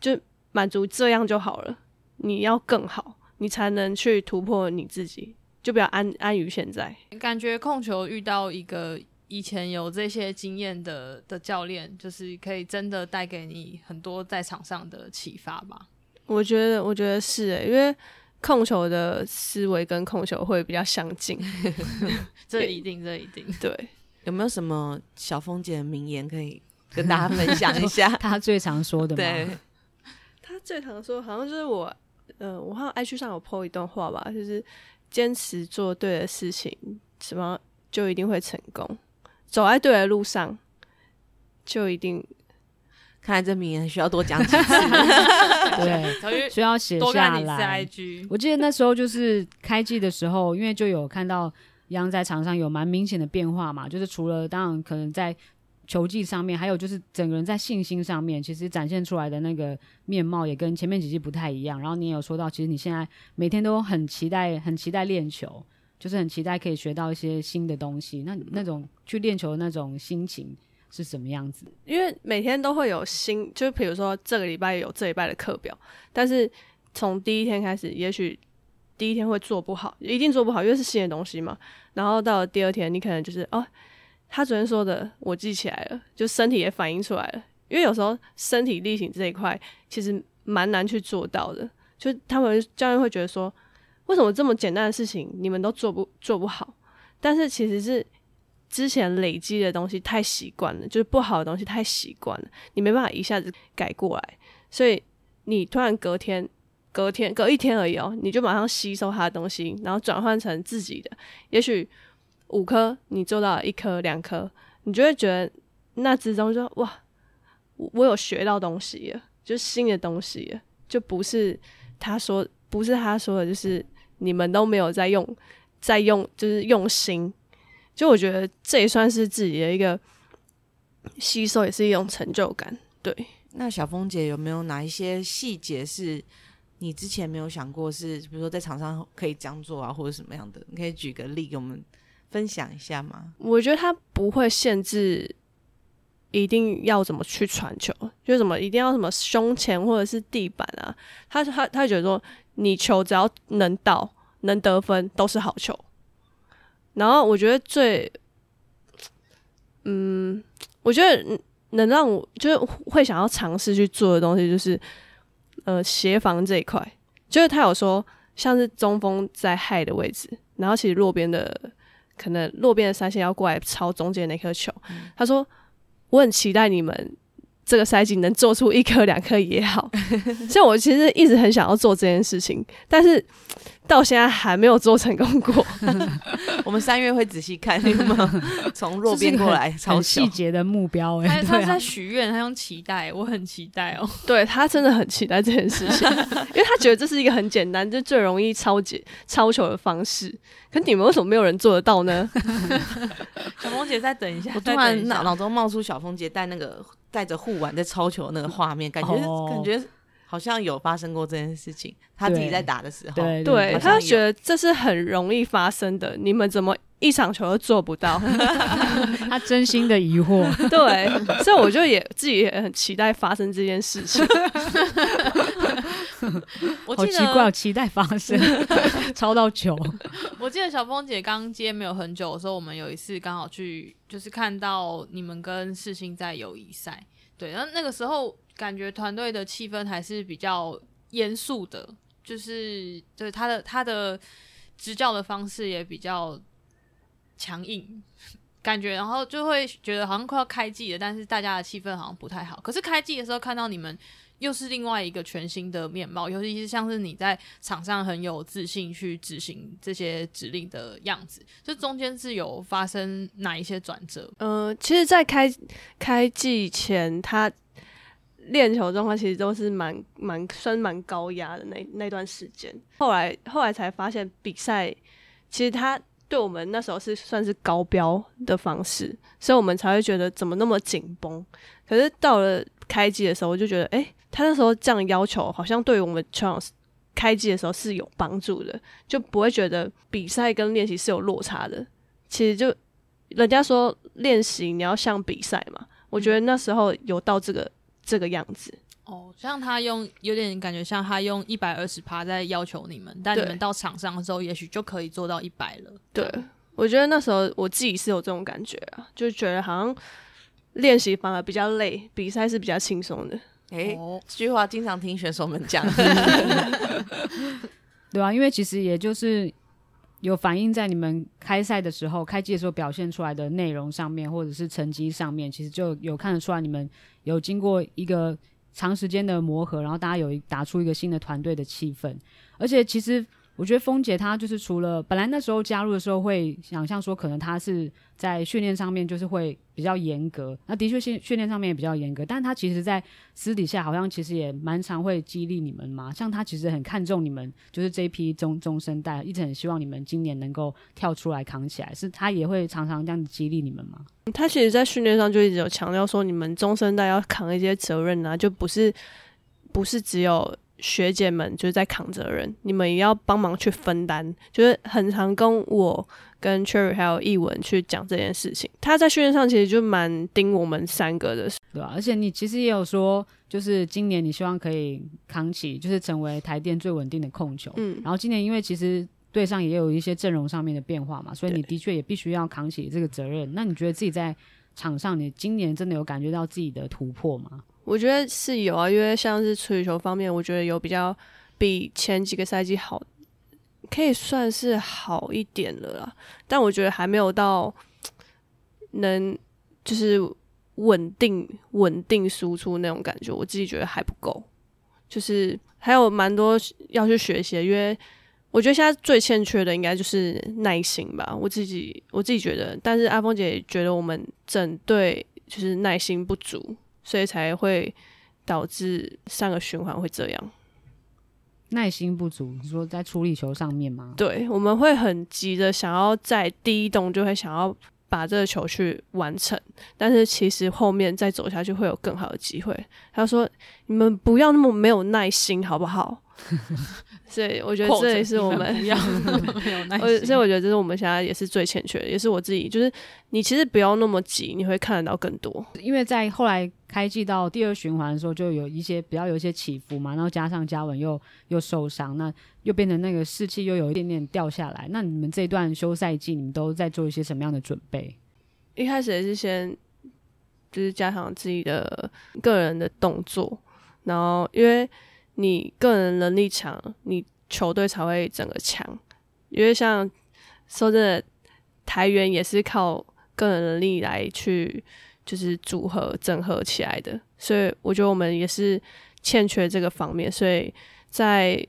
就满足这样就好了。你要更好，你才能去突破你自己，就不要安安于现在。感觉控球遇到一个以前有这些经验的的教练，就是可以真的带给你很多在场上的启发吧。我觉得，我觉得是诶，因为控球的思维跟控球会比较相近，这一定，这一定对。有没有什么小峰姐的名言可以跟大家分享一下？他最常说的吗？对，他最常说好像就是我，呃，我好像 IG 上有 po 一段话吧，就是坚持做对的事情，什么就一定会成功，走在对的路上就一定。看来这名言需要多讲几次，对，需要写下来。我记得那时候就是开季的时候，因为就有看到。央在场上有蛮明显的变化嘛，就是除了当然可能在球技上面，还有就是整个人在信心上面，其实展现出来的那个面貌也跟前面几季不太一样。然后你也有说到，其实你现在每天都很期待，很期待练球，就是很期待可以学到一些新的东西。那那种去练球的那种心情是什么样子？因为每天都会有新，就比如说这个礼拜有这礼拜的课表，但是从第一天开始，也许。第一天会做不好，一定做不好，因为是新的东西嘛。然后到了第二天，你可能就是哦，他昨天说的我记起来了，就身体也反应出来了。因为有时候身体力行这一块其实蛮难去做到的，就他们教练会觉得说，为什么这么简单的事情你们都做不做不好？但是其实是之前累积的东西太习惯了，就是不好的东西太习惯了，你没办法一下子改过来，所以你突然隔天。隔天隔一天而已哦，你就马上吸收他的东西，然后转换成自己的。也许五颗你做到一颗两颗，你就会觉得那之中就哇，我有学到东西了，就新的东西，就不是他说不是他说的，就是你们都没有在用，在用就是用心。就我觉得这也算是自己的一个吸收，也是一种成就感。对，那小峰姐有没有哪一些细节是？你之前没有想过是，比如说在场上可以这样做啊，或者什么样的？你可以举个例给我们分享一下吗？我觉得他不会限制一定要怎么去传球，就什么一定要什么胸前或者是地板啊。他他他觉得说，你球只要能到能得分都是好球。然后我觉得最，嗯，我觉得能让我就是会想要尝试去做的东西就是。呃，协防这一块，就是他有说，像是中锋在 high 的位置，然后其实落边的可能落边的三线要过来抄中间那颗球。嗯、他说，我很期待你们这个赛季能做出一颗两颗也好。所以我其实一直很想要做这件事情，但是。到现在还没有做成功过，我们三月会仔细看，有没有从弱边过来，超细节的目标哎、欸，他在许愿，他用期待，我很期待哦。对，他真的很期待这件事情，因为他觉得这是一个很简单，就最容易超解超球的方式。可你们为什么没有人做得到呢？小峰姐，再等一下，我突然脑脑中冒出小峰姐戴那个带着护腕在超球那个画面，感觉、哦、感觉。好像有发生过这件事情，他自己在打的时候，对，对，对，他觉得这是很容易发生的，你们怎么一场球都做不到？他真心的疑惑，对，所以我就也自己也很期待发生这件事情。我记得好奇怪，有期待发生，超到球。我记得小峰姐刚接没有很久的时候，我们有一次刚好去，就是看到你们跟世新在友谊赛，对，然后那个时候感觉团队的气氛还是比较严肃的，就是就是他的他的执教的方式也比较强硬。感觉，然后就会觉得好像快要开季了，但是大家的气氛好像不太好。可是开季的时候看到你们，又是另外一个全新的面貌，尤其是像是你在场上很有自信去执行这些指令的样子。这中间是有发生哪一些转折？呃，其实，在开开季前，他练球状况其实都是蛮蛮算蛮高压的那那段时间。后来后来才发现，比赛其实他。对我们那时候是算是高标的方式，所以我们才会觉得怎么那么紧绷。可是到了开季的时候，我就觉得，哎，他那时候这样要求，好像对于我们球场开机的时候是有帮助的，就不会觉得比赛跟练习是有落差的。其实就人家说练习你要像比赛嘛，我觉得那时候有到这个这个样子。哦，像他用有点感觉像他用一百二十趴在要求你们，但你们到场上的时候，也许就可以做到一百了。对，我觉得那时候我自己是有这种感觉啊，就觉得好像练习反而比较累，比赛是比较轻松的。哎、哦，这句话经常听选手们讲，对啊，因为其实也就是有反映在你们开赛的时候、开季的时候表现出来的内容上面，或者是成绩上面，其实就有看得出来你们有经过一个。长时间的磨合，然后大家有一打出一个新的团队的气氛，而且其实我觉得峰姐她就是除了本来那时候加入的时候会想象说可能她是在训练上面就是会比较严格，那的确训训练上面也比较严格，但她其实在私底下好像其实也蛮常会激励你们嘛，像她其实很看重你们，就是这一批中中生代，一直很希望你们今年能够跳出来扛起来，是她也会常常这样子激励你们吗？她其实，在训练上就一直有强调说，你们中生代要扛一些责任啊，就不是不是只有学姐们就是在扛责任，你们也要帮忙去分担。就是很常跟我、跟 Cherry 还有艺文去讲这件事情。他在训练上其实就蛮盯我们三个的，对吧、啊？而且你其实也有说，就是今年你希望可以扛起，就是成为台电最稳定的控球。嗯，然后今年因为其实。队上也有一些阵容上面的变化嘛，所以你的确也必须要扛起这个责任。那你觉得自己在场上，你今年真的有感觉到自己的突破吗？我觉得是有啊，因为像是处理球方面，我觉得有比较比前几个赛季好，可以算是好一点了啦。但我觉得还没有到能就是稳定稳定输出那种感觉，我自己觉得还不够，就是还有蛮多要去学习，因为。我觉得现在最欠缺的应该就是耐心吧，我自己我自己觉得，但是阿峰姐觉得我们整队就是耐心不足，所以才会导致上个循环会这样。耐心不足，你说在处理球上面吗？对，我们会很急的想要在第一动就会想要把这个球去完成，但是其实后面再走下去会有更好的机会。他说：“你们不要那么没有耐心，好不好？” 所以我觉得这也是我们要。所以我觉得这是我们现在也是最欠缺的，也是我自己。就是你其实不要那么急，你会看得到更多。因为在后来开季到第二循环的时候，就有一些比较有一些起伏嘛，然后加上嘉文又又受伤，那又变成那个士气又有一点点掉下来。那你们这段休赛季，你们都在做一些什么样的准备？一开始也是先就是加强自己的个人的动作，然后因为。你个人能力强，你球队才会整个强。因为像说真的，台元也是靠个人能力来去就是组合整合起来的，所以我觉得我们也是欠缺这个方面。所以在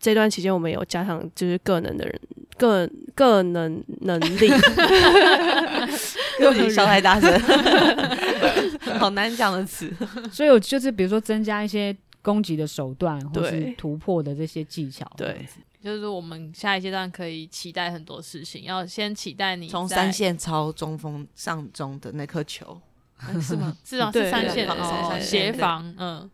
这段期间，我们有加强就是个人的人，个人个能能力。又你笑太大声，好难讲的词。所以我就是比如说增加一些。攻击的手段，或是突破的这些技巧，对，就是我们下一阶段可以期待很多事情。要先期待你从三线超中锋上中的那颗球，是吗？是啊，是三线哦协防，嗯。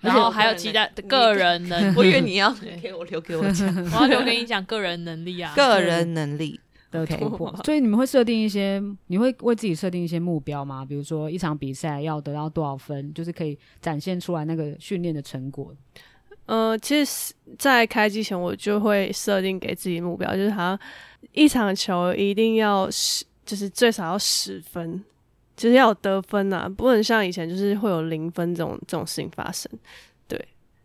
然后还有期待个人能力，我以为你要给我留给我讲，我要留给你讲个人能力啊，个人能力。的突破，所以你们会设定一些，你会为自己设定一些目标吗？比如说一场比赛要得到多少分，就是可以展现出来那个训练的成果。呃，其实，在开机前我就会设定给自己目标，就是好像一场球一定要十，就是最少要十分，就是要得分呐、啊，不能像以前就是会有零分这种这种事情发生。对，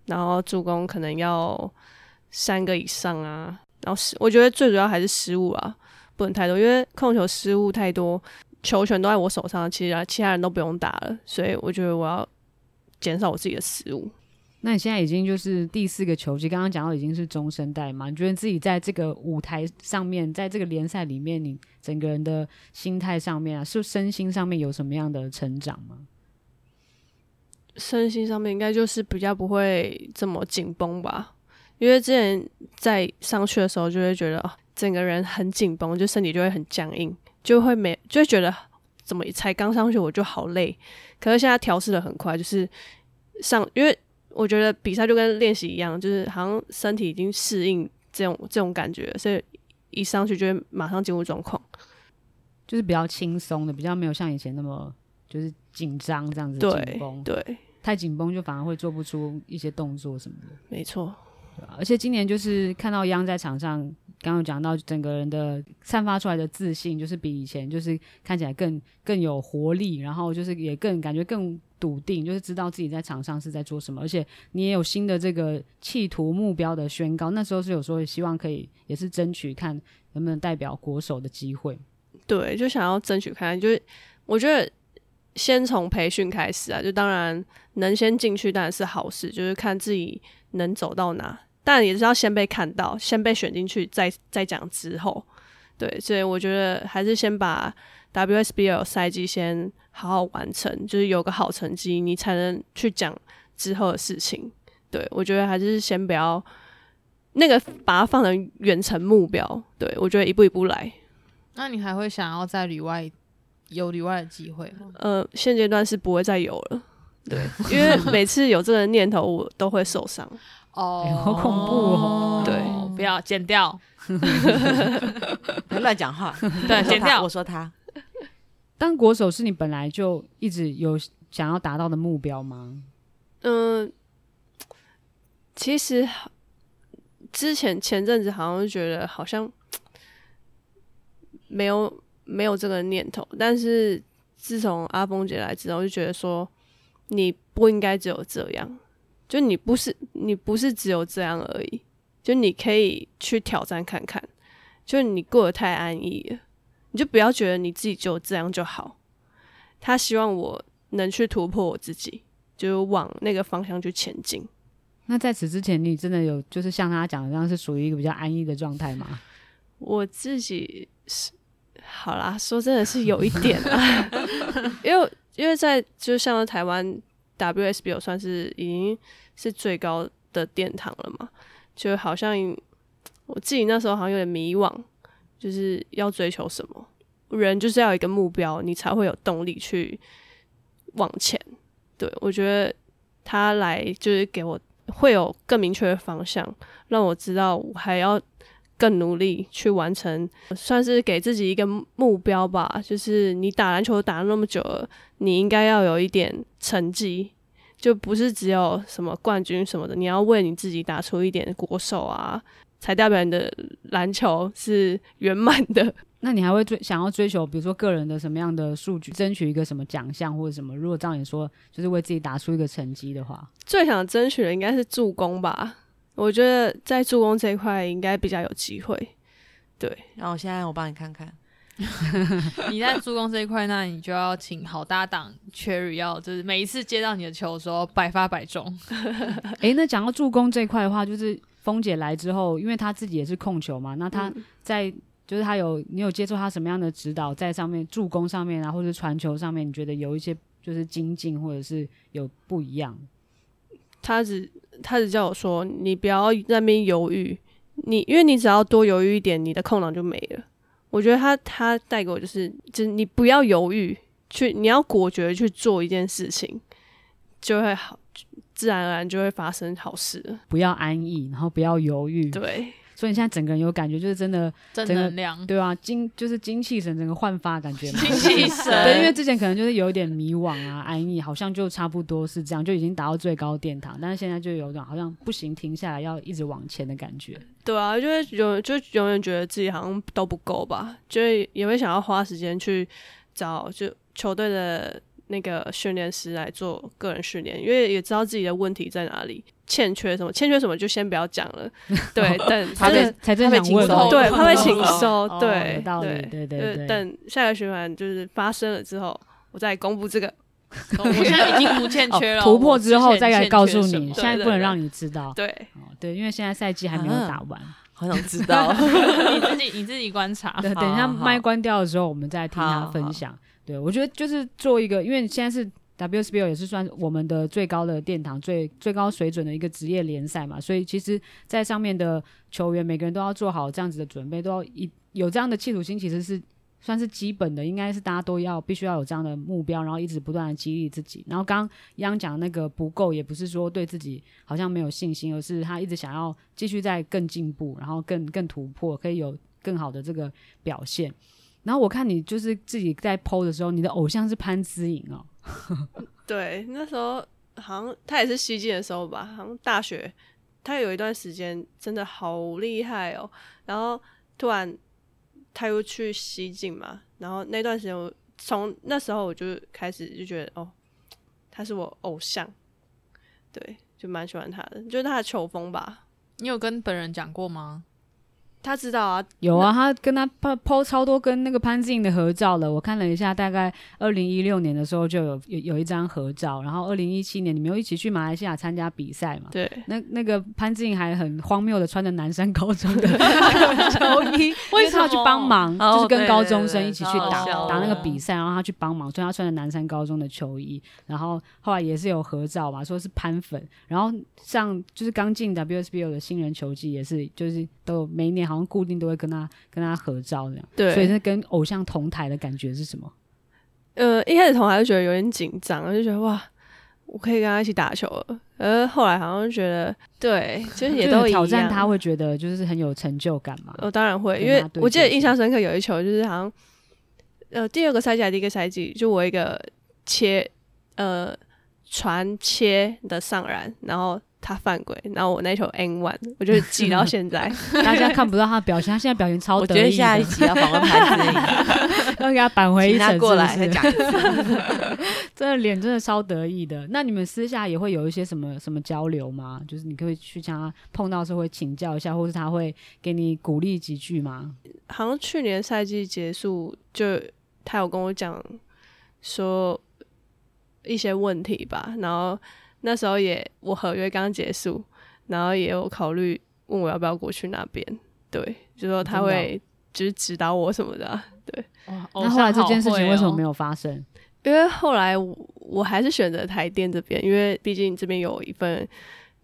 然后助攻可能要三个以上啊，然后失，我觉得最主要还是失误啊，不能太多，因为控球失误太多，球权都在我手上，其实其他人都不用打了，所以我觉得我要减少我自己的失误。那你现在已经就是第四个球季，刚刚讲到已经是中生代嘛？你觉得自己在这个舞台上面，在这个联赛里面，你整个人的心态上面啊，是身心上面有什么样的成长吗？身心上面应该就是比较不会这么紧绷吧，因为之前在上去的时候就会觉得哦，整个人很紧绷，就身体就会很僵硬，就会没就会觉得怎么才刚上去我就好累，可是现在调试的很快，就是上因为。我觉得比赛就跟练习一样，就是好像身体已经适应这种这种感觉，所以一上去就会马上进入状况，就是比较轻松的，比较没有像以前那么就是紧张这样子紧绷。对，太紧绷就反而会做不出一些动作什么的。没错，而且今年就是看到央在场上，刚刚有讲到整个人的散发出来的自信，就是比以前就是看起来更更有活力，然后就是也更感觉更。笃定，就是知道自己在场上是在做什么，而且你也有新的这个企图目标的宣告。那时候是有时候希望可以，也是争取看能不能代表国手的机会。对，就想要争取看，就是我觉得先从培训开始啊，就当然能先进去当然是好事，就是看自己能走到哪，但也是要先被看到，先被选进去，再再讲之后。对，所以我觉得还是先把 WSBL 赛季先。好好完成，就是有个好成绩，你才能去讲之后的事情。对，我觉得还是先不要那个把它放成远程目标。对，我觉得一步一步来。那你还会想要在旅外有旅外的机会吗？呃，现阶段是不会再有了。对，因为每次有这个念头，我都会受伤。哦、欸，好恐怖哦！对，不要剪掉，别乱讲话。对，剪掉。我说他。当国手是你本来就一直有想要达到的目标吗？嗯、其实之前前阵子好像觉得好像没有没有这个念头，但是自从阿峰姐来之后，就觉得说你不应该只有这样，就你不是你不是只有这样而已，就你可以去挑战看看，就你过得太安逸了。你就不要觉得你自己就这样就好，他希望我能去突破我自己，就往那个方向去前进。那在此之前，你真的有就是像他讲的这样，是属于一个比较安逸的状态吗？我自己是好啦，说真的是有一点啊，因为因为在就像台湾 WSBL 算是已经是最高的殿堂了嘛，就好像我自己那时候好像有点迷惘。就是要追求什么，人就是要有一个目标，你才会有动力去往前。对，我觉得他来就是给我会有更明确的方向，让我知道我还要更努力去完成，算是给自己一个目标吧。就是你打篮球打了那么久了，你应该要有一点成绩，就不是只有什么冠军什么的，你要为你自己打出一点国手啊。才代表你的篮球是圆满的。那你还会追想要追求，比如说个人的什么样的数据，争取一个什么奖项或者什么？如果照你说，就是为自己打出一个成绩的话，最想争取的应该是助攻吧。我觉得在助攻这一块应该比较有机会。对，然后现在我帮你看看，你在助攻这一块，那你就要请好搭档 Cherry，要就是每一次接到你的球的时候百发百中。诶、欸，那讲到助攻这一块的话，就是。峰姐来之后，因为她自己也是控球嘛，那她在、嗯、就是她有你有接受她什么样的指导，在上面助攻上面啊，或者传球上面，你觉得有一些就是精进，或者是有不一样？她只她只叫我说，你不要在那边犹豫，你因为你只要多犹豫一点，你的空档就没了。我觉得她她带给我就是，就是你不要犹豫，去你要果决去做一件事情，就会好。自然而然就会发生好事。不要安逸，然后不要犹豫。对，所以你现在整个人有感觉，就是真的正能量，对啊，精就是精气神整个焕发感觉嘛。精气神 对，因为之前可能就是有一点迷惘啊、安逸，好像就差不多是这样，就已经达到最高殿堂，但是现在就有种好像不行，停下来要一直往前的感觉。对啊，就会永就永远觉得自己好像都不够吧，就会也会想要花时间去找就球队的那个训练师来做个人训练，因为也知道自己的问题在哪里，欠缺什么，欠缺什么就先不要讲了。对，等他被才真想问，对，他会请收，对，对对对。等下个循环就是发生了之后，我再公布这个。我现在已经不欠缺了，突破之后再来告诉你，现在不能让你知道。对，对，因为现在赛季还没有打完，好想知道。你自己你自己观察。对，等一下麦关掉的时候，我们再听他分享。对，我觉得就是做一个，因为现在是 WSBL 也是算我们的最高的殿堂、最最高水准的一个职业联赛嘛，所以其实，在上面的球员每个人都要做好这样子的准备，都要一有这样的企图心，其实是算是基本的，应该是大家都要必须要有这样的目标，然后一直不断的激励自己。然后刚刚央讲那个不够，也不是说对自己好像没有信心，而是他一直想要继续再更进步，然后更更突破，可以有更好的这个表现。然后我看你就是自己在 PO 的时候，你的偶像是潘姿颖哦。对，那时候好像他也是西进的时候吧，好像大学他有一段时间真的好厉害哦。然后突然他又去西进嘛，然后那段时间我从那时候我就开始就觉得哦，他是我偶像，对，就蛮喜欢他的，就是他的球风吧。你有跟本人讲过吗？他知道啊，有啊，他跟他抛抛超多跟那个潘志颖的合照了。我看了一下，大概二零一六年的时候就有有有一张合照，然后二零一七年你们又一起去马来西亚参加比赛嘛？对，那那个潘志颖还很荒谬的穿着南山高中的 球衣，为什么要去帮忙？就是跟高中生一起去打打那个比赛，然后他去帮忙，所以他穿着南山高中的球衣，然后后来也是有合照嘛，说是潘粉，然后像就是刚进 WSBO 的新人球季也是，就是都每一年。好像固定都会跟他跟他合照那样，对，所以是跟偶像同台的感觉是什么？呃，一开始同台就觉得有点紧张，就觉得哇，我可以跟他一起打球了。呃，后来好像觉得，对，其实也都 挑战，他会觉得就是很有成就感嘛。我、呃、当然会，因为我记得印象深刻有一球，就是好像呃第二个赛季还是第一个赛季，就我一个切呃传切的上篮，然后。他犯规，然后我那球 N one，我就记到现在。大家看不到他的表情，他现在表情超得意。我觉得下一集要访问潘姿莹，要给他扳回一城，过来再 讲一次。真的脸真的超得意的。那你们私下也会有一些什么什么交流吗？就是你可以去向他碰到时候会请教一下，或是他会给你鼓励几句吗？好像去年赛季结束，就他有跟我讲说一些问题吧，然后。那时候也，我合约刚结束，然后也有考虑问我要不要过去那边，对，就说他会就是指导我什么的，啊，对。那后来这件事情为什么没有发生？因为后来我，我还是选择台电这边，因为毕竟这边有一份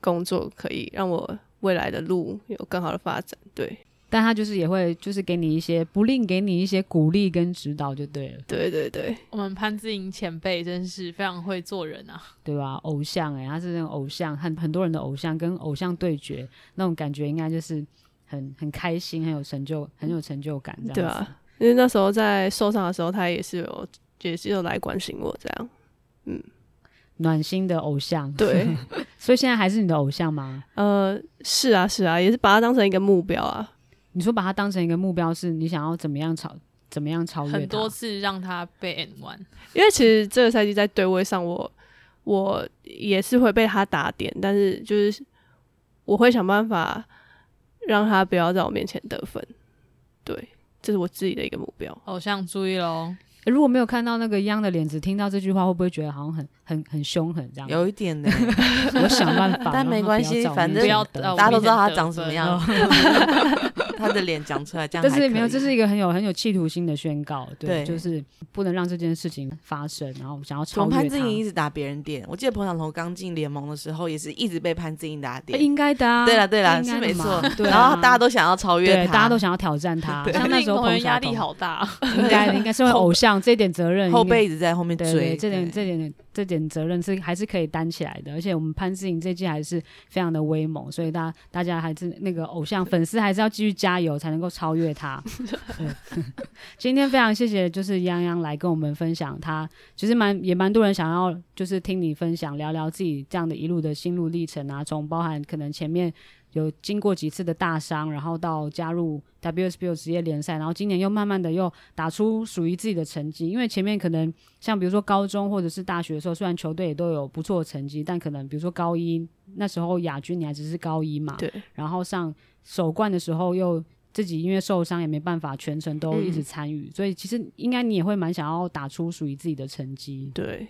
工作可以让我未来的路有更好的发展，对。但他就是也会就是给你一些不吝给你一些鼓励跟指导就对了。对对对，我们潘志颖前辈真是非常会做人啊，对吧？偶像哎、欸，他是那种偶像，很很多人的偶像，跟偶像对决那种感觉，应该就是很很开心，很有成就，很有成就感这样子。对啊，因为那时候在受伤的时候，他也是有也是有来关心我这样，嗯，暖心的偶像。对，所以现在还是你的偶像吗？呃，是啊是啊，也是把他当成一个目标啊。你说把它当成一个目标，是你想要怎么样超怎么样超越？很多次让他被 N one，因为其实这个赛季在对位上我，我我也是会被他打点，但是就是我会想办法让他不要在我面前得分。对，这是我自己的一个目标。偶像注意喽。如果没有看到那个央的脸，只听到这句话，会不会觉得好像很很很凶狠这样？有一点呢，我想办法，但没关系，反正大家都知道他长什么样，他的脸讲出来这样。但是没有，这是一个很有很有企图心的宣告，对，就是不能让这件事情发生，然后想要超越他。潘姿莹一直打别人点，我记得彭晓彤刚进联盟的时候，也是一直被潘姿莹打点，应该的啊。对了对了，是没错。然后大家都想要超越他，大家都想要挑战他，像那时候彭压力好大，应该应该是为偶像。这点责任，后辈一直在后面追，这点这点这点责任是还是可以担起来的。而且我们潘思颖这季还是非常的威猛，所以大家大家还是那个偶像粉丝还是要继续加油，才能够超越他。今天非常谢谢，就是泱泱来跟我们分享他，其实蛮也蛮多人想要就是听你分享，聊聊自己这样的一路的心路历程啊，从包含可能前面。有经过几次的大伤，然后到加入 WSBO 职业联赛，然后今年又慢慢的又打出属于自己的成绩。因为前面可能像比如说高中或者是大学的时候，虽然球队也都有不错的成绩，但可能比如说高一那时候亚军你还只是高一嘛，对。然后上首冠的时候又自己因为受伤也没办法全程都一直参与，嗯、所以其实应该你也会蛮想要打出属于自己的成绩。对。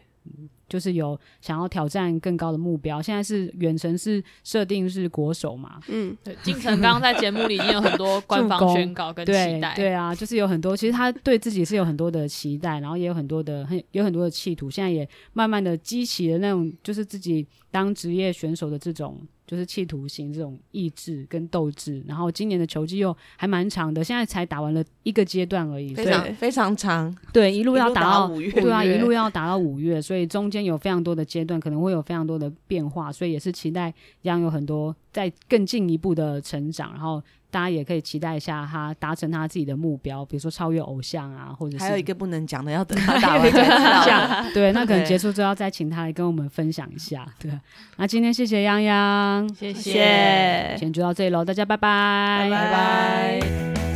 就是有想要挑战更高的目标，现在是远程是设定是国手嘛？嗯，对。金城刚刚在节目里已经有很多 官方宣告跟期待，对，对啊，就是有很多，其实他对自己是有很多的期待，然后也有很多的很有很多的企图，现在也慢慢的激起了那种就是自己当职业选手的这种。就是企图心这种意志跟斗志，然后今年的球季又还蛮长的，现在才打完了一个阶段而已，非常非常长，对，一路要打到，五月，对啊，一路要打到五月，所以中间有非常多的阶段，可能会有非常多的变化，所以也是期待将有很多再更进一步的成长，然后。大家也可以期待一下他达成他自己的目标，比如说超越偶像啊，或者是还有一个不能讲的，要等他打完再知道。对，那可能结束之后再请他来跟我们分享一下。对，那今天谢谢泱泱，谢谢，先就到这里喽，大家拜拜，拜拜。